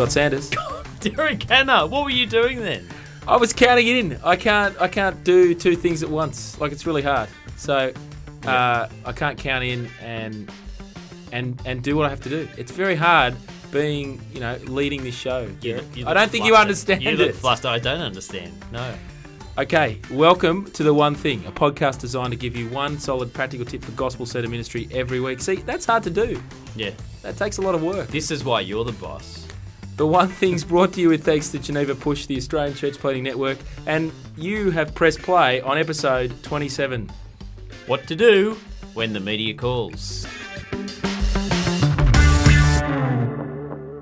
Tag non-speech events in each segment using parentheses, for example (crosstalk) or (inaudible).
Scott Sanders. (laughs) Derek Hanna, what were you doing then? I was counting it in. I can't. I can't do two things at once. Like it's really hard. So uh, I can't count in and and and do what I have to do. It's very hard being, you know, leading this show. You look- you I don't think you understand You look it. flustered. I don't understand. No. Okay, welcome to the One Thing, a podcast designed to give you one solid practical tip for gospel centered ministry every week. See, that's hard to do. Yeah. That takes a lot of work. This is why you're the boss. The One Thing's brought to you with thanks to Geneva Push, the Australian Church Planting Network, and you have pressed play on episode 27. What to do when the media calls.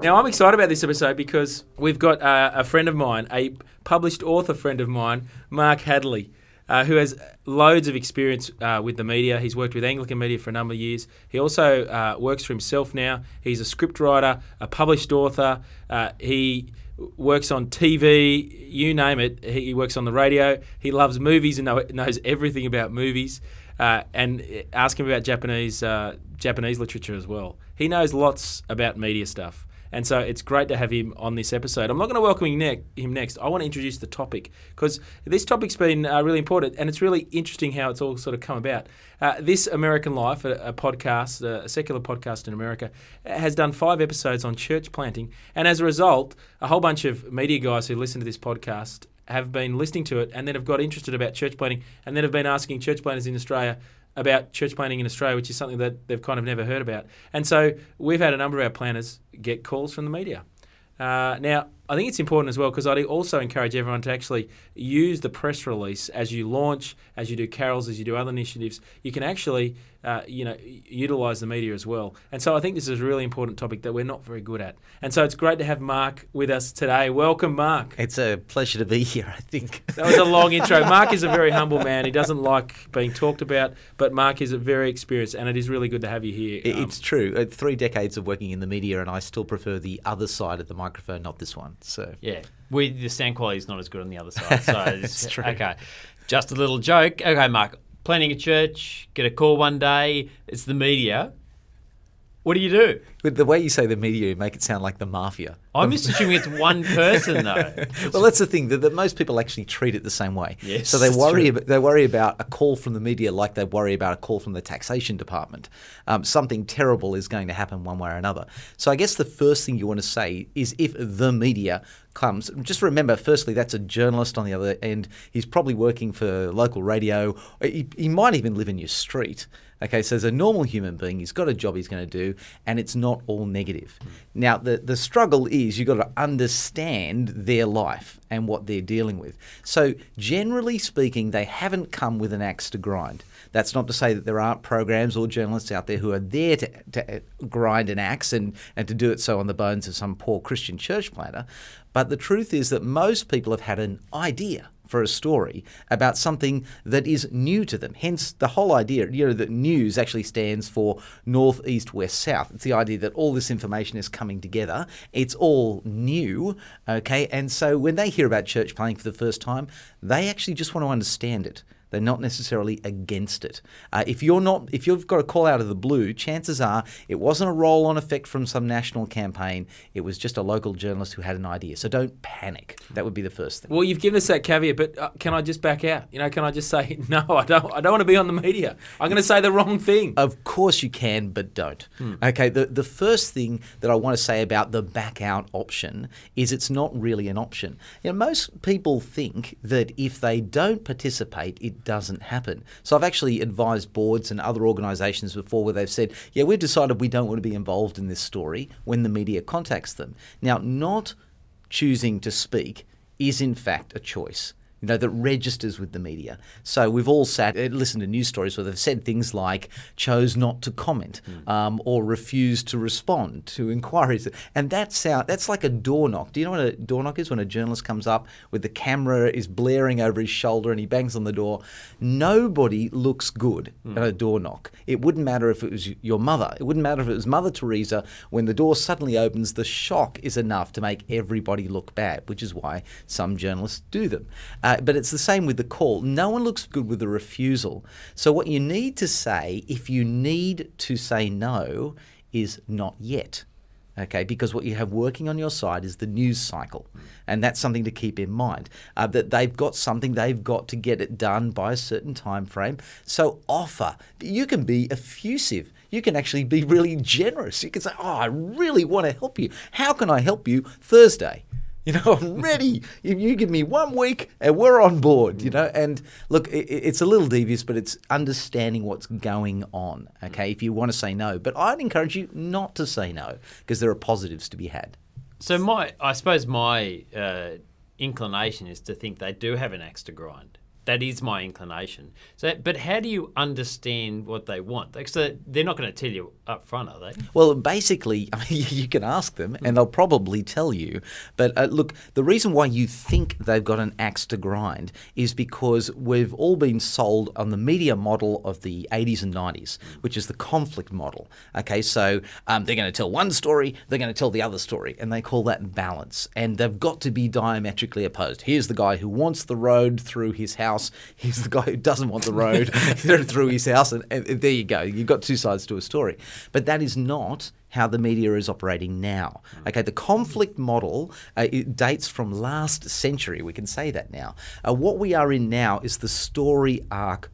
Now, I'm excited about this episode because we've got uh, a friend of mine, a published author friend of mine, Mark Hadley, uh, who has loads of experience uh, with the media. He's worked with Anglican media for a number of years. He also uh, works for himself now. He's a scriptwriter, a published author. Uh, he works on TV, you name it. He works on the radio. He loves movies and know, knows everything about movies. Uh, and ask him about Japanese uh, Japanese literature as well. He knows lots about media stuff. And so it's great to have him on this episode. I'm not going to welcome him, ne- him next. I want to introduce the topic because this topic's been uh, really important and it's really interesting how it's all sort of come about. Uh, this American Life, a, a podcast, a secular podcast in America, has done five episodes on church planting. And as a result, a whole bunch of media guys who listen to this podcast have been listening to it and then have got interested about church planting and then have been asking church planters in Australia about church planting in Australia, which is something that they've kind of never heard about. And so we've had a number of our planners get calls from the media. Uh, now, I think it's important as well because I'd also encourage everyone to actually use the press release as you launch, as you do carols, as you do other initiatives. You can actually, uh, you know, utilize the media as well. And so I think this is a really important topic that we're not very good at. And so it's great to have Mark with us today. Welcome, Mark. It's a pleasure to be here, I think. That was a long intro. (laughs) Mark is a very humble man. He doesn't like being talked about, but Mark is a very experienced, and it is really good to have you here. Um, it's true. Uh, Three decades of working in the media, and I still prefer the other side of the microphone, not this one. So uh, Yeah. We, the sound quality is not as good on the other side. So (laughs) it's, That's true. Okay. Just a little joke. Okay, Mark. Planning a church, get a call one day. It's the media. What do you do? But the way you say the media, you make it sound like the mafia. I'm just assuming it's one person, though. (laughs) well, that's the thing that, that most people actually treat it the same way. Yes, so they worry about, they worry about a call from the media like they worry about a call from the taxation department. Um, something terrible is going to happen one way or another. So I guess the first thing you want to say is if the media comes, just remember firstly that's a journalist on the other end. He's probably working for local radio. He, he might even live in your street. Okay, so as a normal human being, he's got a job he's going to do, and it's not all negative. Now, the, the struggle is you've got to understand their life and what they're dealing with. So, generally speaking, they haven't come with an axe to grind. That's not to say that there aren't programs or journalists out there who are there to, to uh, grind an axe and, and to do it so on the bones of some poor Christian church planter. But the truth is that most people have had an idea for a story about something that is new to them. Hence, the whole idea, you know, that news actually stands for north, east, west, south. It's the idea that all this information is coming together. It's all new, okay? And so when they hear about church planting for the first time, they actually just want to understand it. They're not necessarily against it. Uh, if you're not, if you've got a call out of the blue, chances are it wasn't a roll-on effect from some national campaign. It was just a local journalist who had an idea. So don't panic. That would be the first thing. Well, you've given us that caveat, but uh, can I just back out? You know, can I just say (laughs) no? I don't. I don't want to be on the media. I'm going to say the wrong thing. Of course you can, but don't. Okay, the, the first thing that I want to say about the back out option is it's not really an option. You know, most people think that if they don't participate, it doesn't happen. So I've actually advised boards and other organisations before where they've said, yeah, we've decided we don't want to be involved in this story when the media contacts them. Now, not choosing to speak is in fact a choice you know, that registers with the media. So we've all sat and listened to news stories where they've said things like chose not to comment um, or refused to respond to inquiries. And that sound, that's like a door knock. Do you know what a door knock is? When a journalist comes up with the camera is blaring over his shoulder and he bangs on the door. Nobody looks good at a door knock. It wouldn't matter if it was your mother. It wouldn't matter if it was Mother Teresa. When the door suddenly opens, the shock is enough to make everybody look bad, which is why some journalists do them. Uh, but it's the same with the call. No one looks good with a refusal. So, what you need to say, if you need to say no, is not yet. Okay, because what you have working on your side is the news cycle, and that's something to keep in mind. Uh, that they've got something they've got to get it done by a certain time frame. So offer. You can be effusive. You can actually be really generous. You can say, "Oh, I really want to help you. How can I help you Thursday?" You know, (laughs) I'm ready. if you give me one week and we're on board, you know. And look, it, it's a little devious, but it's understanding what's going on, okay, if you want to say no. But I'd encourage you not to say no because there are positives to be had. So my, I suppose my uh, inclination is to think they do have an axe to grind. That is my inclination. So, but how do you understand what they want? So they're not going to tell you up front, are they? Well, basically, (laughs) I mean, you can ask them and they'll probably tell you. But uh, look, the reason why you think they've got an axe to grind is because we've all been sold on the media model of the 80s and 90s, which is the conflict model. Okay, so um, they're going to tell one story, they're going to tell the other story, and they call that balance. And they've got to be diametrically opposed. Here's the guy who wants the road through his house, here's the guy who doesn't want the road (laughs) through his house, and, and there you go. You've got two sides to a story. But that is not how the media is operating now. Okay, the conflict model uh, it dates from last century. We can say that now. Uh, what we are in now is the story arc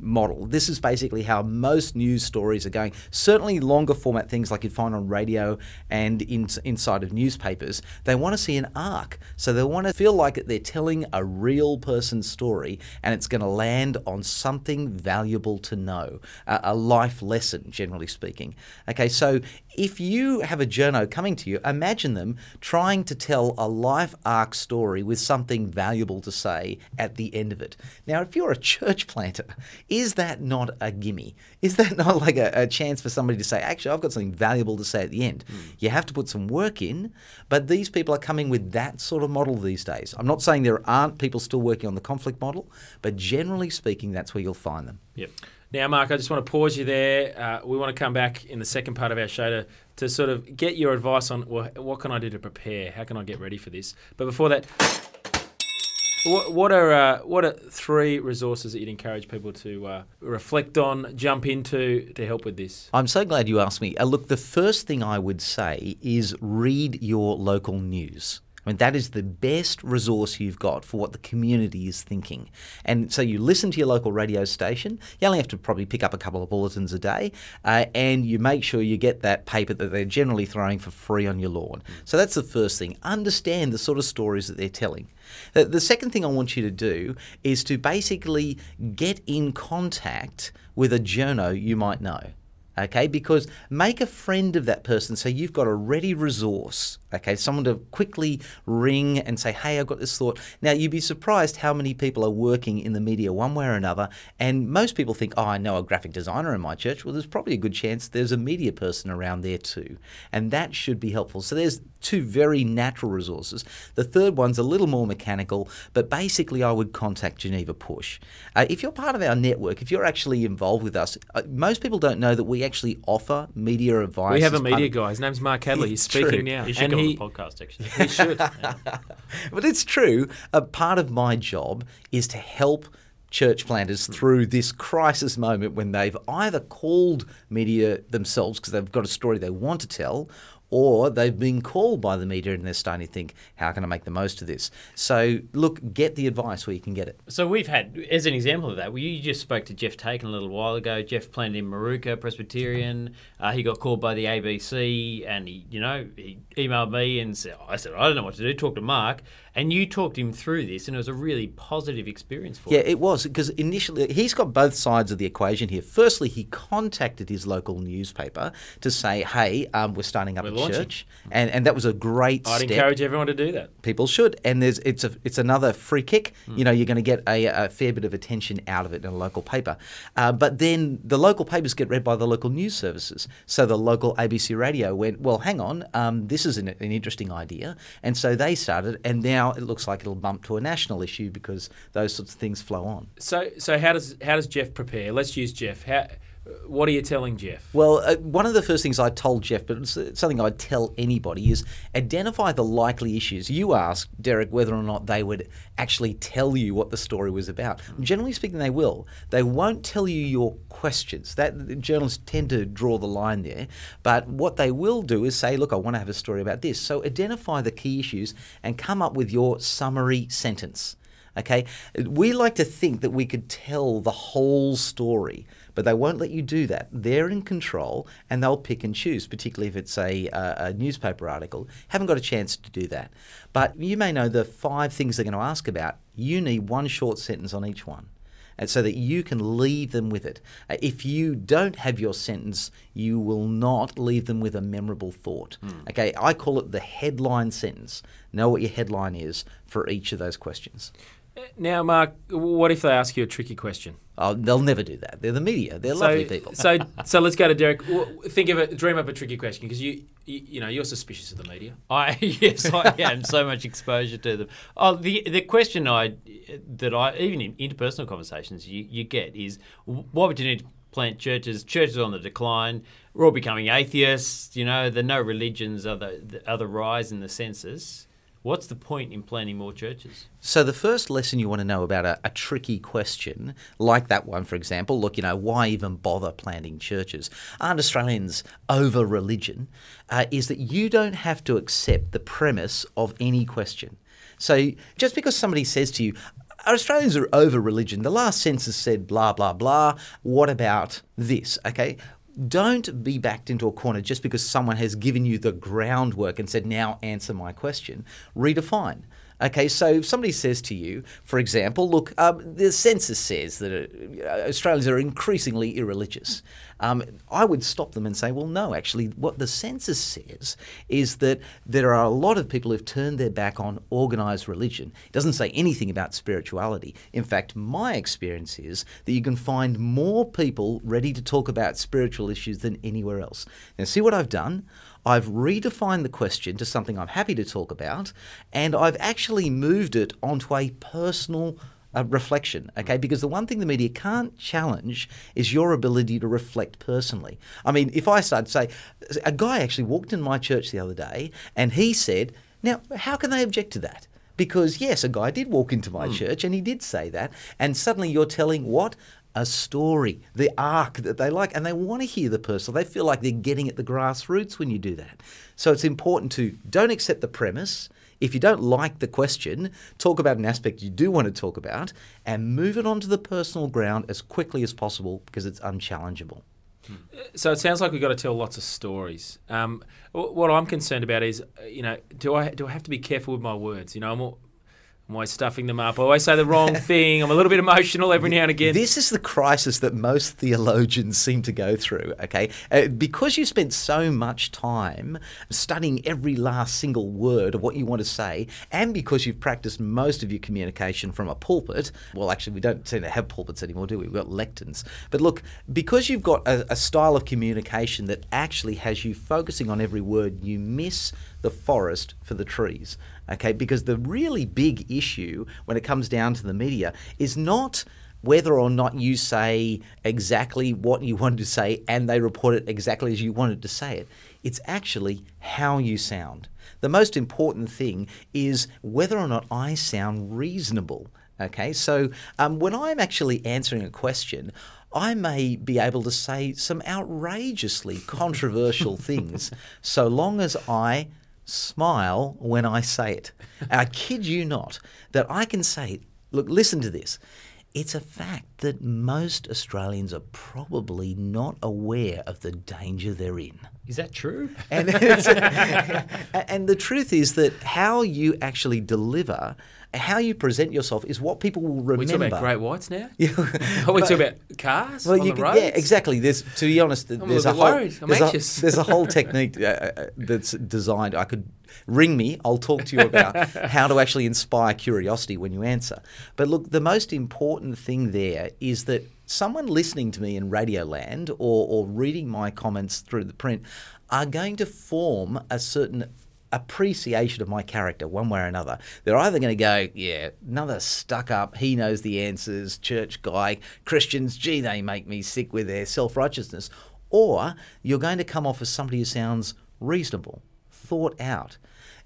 model. This is basically how most news stories are going. Certainly, longer format things like you'd find on radio and in, inside of newspapers, they want to see an arc. So they want to feel like they're telling a real person's story and it's going to land on something valuable to know, a, a life lesson, generally speaking. Okay, so if you have a journo coming to you, imagine them trying to tell a life arc story with something valuable to say at the end of it. Now, if you're a (laughs) church planter, is that not a gimme? Is that not (laughs) like a, a chance for somebody to say, actually, I've got something valuable to say at the end? Mm. You have to put some work in, but these people are coming with that sort of model these days. I'm not saying there aren't people still working on the conflict model, but generally speaking, that's where you'll find them. Yep. Now, Mark, I just want to pause you there. Uh, we want to come back in the second part of our show to, to sort of get your advice on well, what can I do to prepare? How can I get ready for this? But before that, what, are uh, what are three resources that you'd encourage people to uh, reflect on, jump into to help with this? I'm so glad you asked me. Uh, look, the first thing I would say is read your local news. I mean, that is the best resource you've got for what the community is thinking. And so you listen to your local radio station. You only have to probably pick up a couple of bulletins a day, uh, and you make sure you get that paper that they're generally throwing for free on your lawn. So that's the first thing. Understand the sort of stories that they're telling. The, second thing I want you to do is to basically get in contact with a journo you might know okay? Because make a friend of that person so you've got a ready resource, okay? Someone to quickly ring and say, hey, I've got this thought. Now, you'd be surprised how many people are working in the media one way or another. And most people think, oh, I know a graphic designer in my church. Well, there's probably a good chance there's a media person around there too. And that should be helpful. So there's two very natural resources. The third one's a little more mechanical, but basically, I would contact Geneva Push. Uh, if you're part of our network, if you're actually involved with us, uh, most people don't know that we actually offer media advice. We have a media guy. His name's Mark Hadley. (laughs) He's speaking true. now. He should and come he, on the podcast, actually. he should. (laughs) but it's true. A part of my job is to help church planters hmm. through this crisis moment when they've either called media themselves because they've got a story they want to tell or they've been called by the media and they're starting to think, how can I make the most of this? So, look, get the advice where you can get it. So we've had, as an example of that, well, you just spoke to Jeff Taken a little while ago. Jeff planted in Maruka Presbyterian. Uh, he got called by the ABC, and he, you know, he emailed me and said, I said, I don't know what to do. Talk to Mark, and you talked him through this, and it was a really positive experience for Yeah, him. Yeah, it was because initially he's got both sides of the equation here. Firstly, he contacted his local newspaper to say, "Hey, um, we're starting up We're a launching." church," and and that was a great I'd step. encourage everyone to do that. People should, and there's it's a it's another free kick. Hmm. You know, you're going to get a, a fair bit of attention out of it in a local paper. Uh, but then the local papers get read by the local news services. So the local ABC radio went, well, hang on, um, this is an, an interesting idea, and so they started, and now it looks like it'll bump to a national issue because those sorts of things flow on. So, so how does how does Jeff prepare? Let's use Jeff. How What are you telling Jeff? Well, uh, one of the first things I told Jeff, but it's uh, something I'd tell anybody, is identify the likely issues. You asked, Derek, whether or not they would actually tell you what the story was about. Generally speaking, they will. They won't tell you your questions. That Journalists tend to draw the line there. But what they will do is say, look, I want to have a story about this. So identify the key issues and come up with your summary sentence. Okay, we like to think that we could tell the whole story, but they won't let you do that. They're in control, and they'll pick and choose. Particularly if it's a, a newspaper article, haven't got a chance to do that. But you may know the five things they're going to ask about. You need one short sentence on each one and so that you can leave them with it. Uh, if you don't have your sentence, you will not leave them with a memorable thought. Mm. Okay, I call it the headline sentence. Know what your headline is for each of those questions. Now, Mark, what if they ask you a tricky question? Oh, they'll never do that. They're the media. They're so, lovely people. so, (laughs) so let's go to Derek. Think of it. Dream up a tricky question because you, you, you know, you're suspicious of the media. I (laughs) yes, I am. so much exposure to them. Oh, the the question I that I even in interpersonal conversations you, you get is why would you need to plant churches? Churches are on the decline. We're all becoming atheists. You know, the no religions are the, are the rise in the census. What's the point in planning more churches? So, the first lesson you want to know about a, a, tricky question, like that one, for example, look, you know, why even bother planting churches? Aren't Australians over religion? Uh, is that you don't have to accept the premise of any question. So, just because somebody says to you, Australians are over religion. The last census said blah, blah, blah. What about this? Okay. Don't be backed into a corner just because someone has given you the groundwork and said, now answer my question. Redefine. Okay, so if somebody says to you, for example, look, um, the census says that uh, Australians are increasingly irreligious. Um, I would stop them and say, well, no, actually, what the census says is that there are a lot of people who've turned their back on organised religion. It doesn't say anything about spirituality. In fact, my experience is that you can find more people ready to talk about spiritual issues than anywhere else. Now, see what I've done? I've redefined the question to something I'm happy to talk about, and I've actually moved it onto a personal uh, reflection, okay? Because the one thing the media can't challenge is your ability to reflect personally. I mean, if I start to say, a guy actually walked in my church the other day and he said, now, how can they object to that? Because yes, a guy did walk into my mm. church and he did say that, and suddenly you're telling what a story, the arc that they like, and they want to hear the person. They feel like they're getting at the grassroots when you do that. So it's important to don't accept the premise. If you don't like the question, talk about an aspect you do want to talk about and move it onto the personal ground as quickly as possible because it's unchallengeable. So it sounds like we've got to tell lots of stories. Um, what I'm concerned about is, you know, do I do I have to be careful with my words? You know, I'm all, I'm always stuffing them up. I always say the wrong (laughs) thing. I'm a little bit emotional every now and again. This is the crisis that most theologians seem to go through, okay? Uh, because you spent so much time studying every last single word of what you want to say, and because you've practiced most of your communication from a pulpit, well, actually, we don't seem to have pulpits anymore, do we? We've got lecterns. But look, because you've got a, a style of communication that actually has you focusing on every word, you miss the forest for the trees. Okay, because the really big issue when it comes down to the media is not whether or not you say exactly what you (laughs) wanted to say and they report it exactly as you wanted to say it. It's actually how you sound. The most important thing is whether or not I sound reasonable. Okay, so um, when I'm actually answering a question, I may be able to say some outrageously controversial (laughs) things so long as I smile when I say it. I kid you not that I can say, look, listen to this. It's a fact that most Australians are probably not aware of the danger they're in. Is that true? And, (laughs) and the truth is that how you actually deliver how you present yourself is what people will remember. We talking about great whites now. (laughs) Yeah, Are we talking about cars well, you could, Yeah, exactly. There's to be honest, I'm there's a, a whole. I'm there's, anxious. A, there's a whole (laughs) technique uh, uh, that's designed. I could ring me. I'll talk to you about (laughs) how to actually inspire curiosity when you answer. But look, the most important thing there is that someone listening to me in Radioland or, or reading my comments through the print are going to form a certain appreciation of my character one way or another. They're either going to go, yeah, another stuck up, he knows the answers, church guy, Christians, gee, they make me sick with their self righteousness. Or you're going to come off as somebody who sounds reasonable, thought out.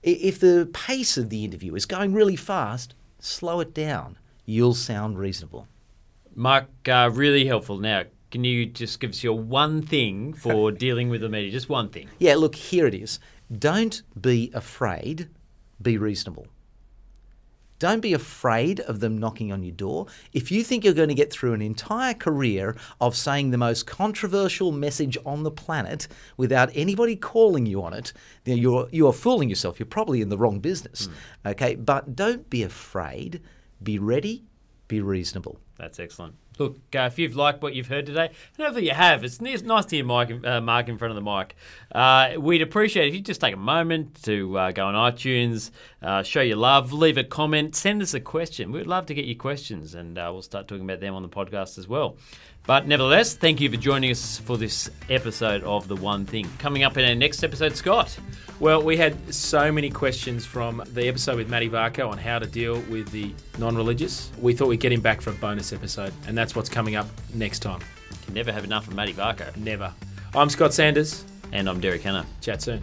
If the pace of the interview is going really fast, slow it down. You'll sound reasonable. Mark, uh, really helpful. Now, can you just give us your one thing for (laughs) dealing with the media? Just one thing. Yeah, look, here it is. Don't be afraid, be reasonable. Don't be afraid of them knocking on your door. If you think you're going to get through an entire career of saying the most controversial message on the planet without anybody calling you on it, then you're you are fooling yourself. You're probably in the wrong business. Hmm. Okay, but don't be afraid. Be ready. Be reasonable. That's excellent. Look, uh, if you've liked what you've heard today, and hopefully you have, it's nice to hear Mike, uh, Mark in front of the mic. Uh, we'd appreciate if you just take a moment to uh, go on iTunes, uh, show your love, leave a comment, send us a question. We'd love to get your questions, and uh, we'll start talking about them on the podcast as well. But nevertheless, thank you for joining us for this episode of The One Thing. Coming up in our next episode, Scott. Well, we had so many questions from the episode with Matty Varco on how to deal with the non religious. We thought we'd get him back for a bonus episode, and that's what's coming up next time. Can never have enough of Matty Varco. Never. I'm Scott Sanders. And I'm Derek Hanna. Chat soon.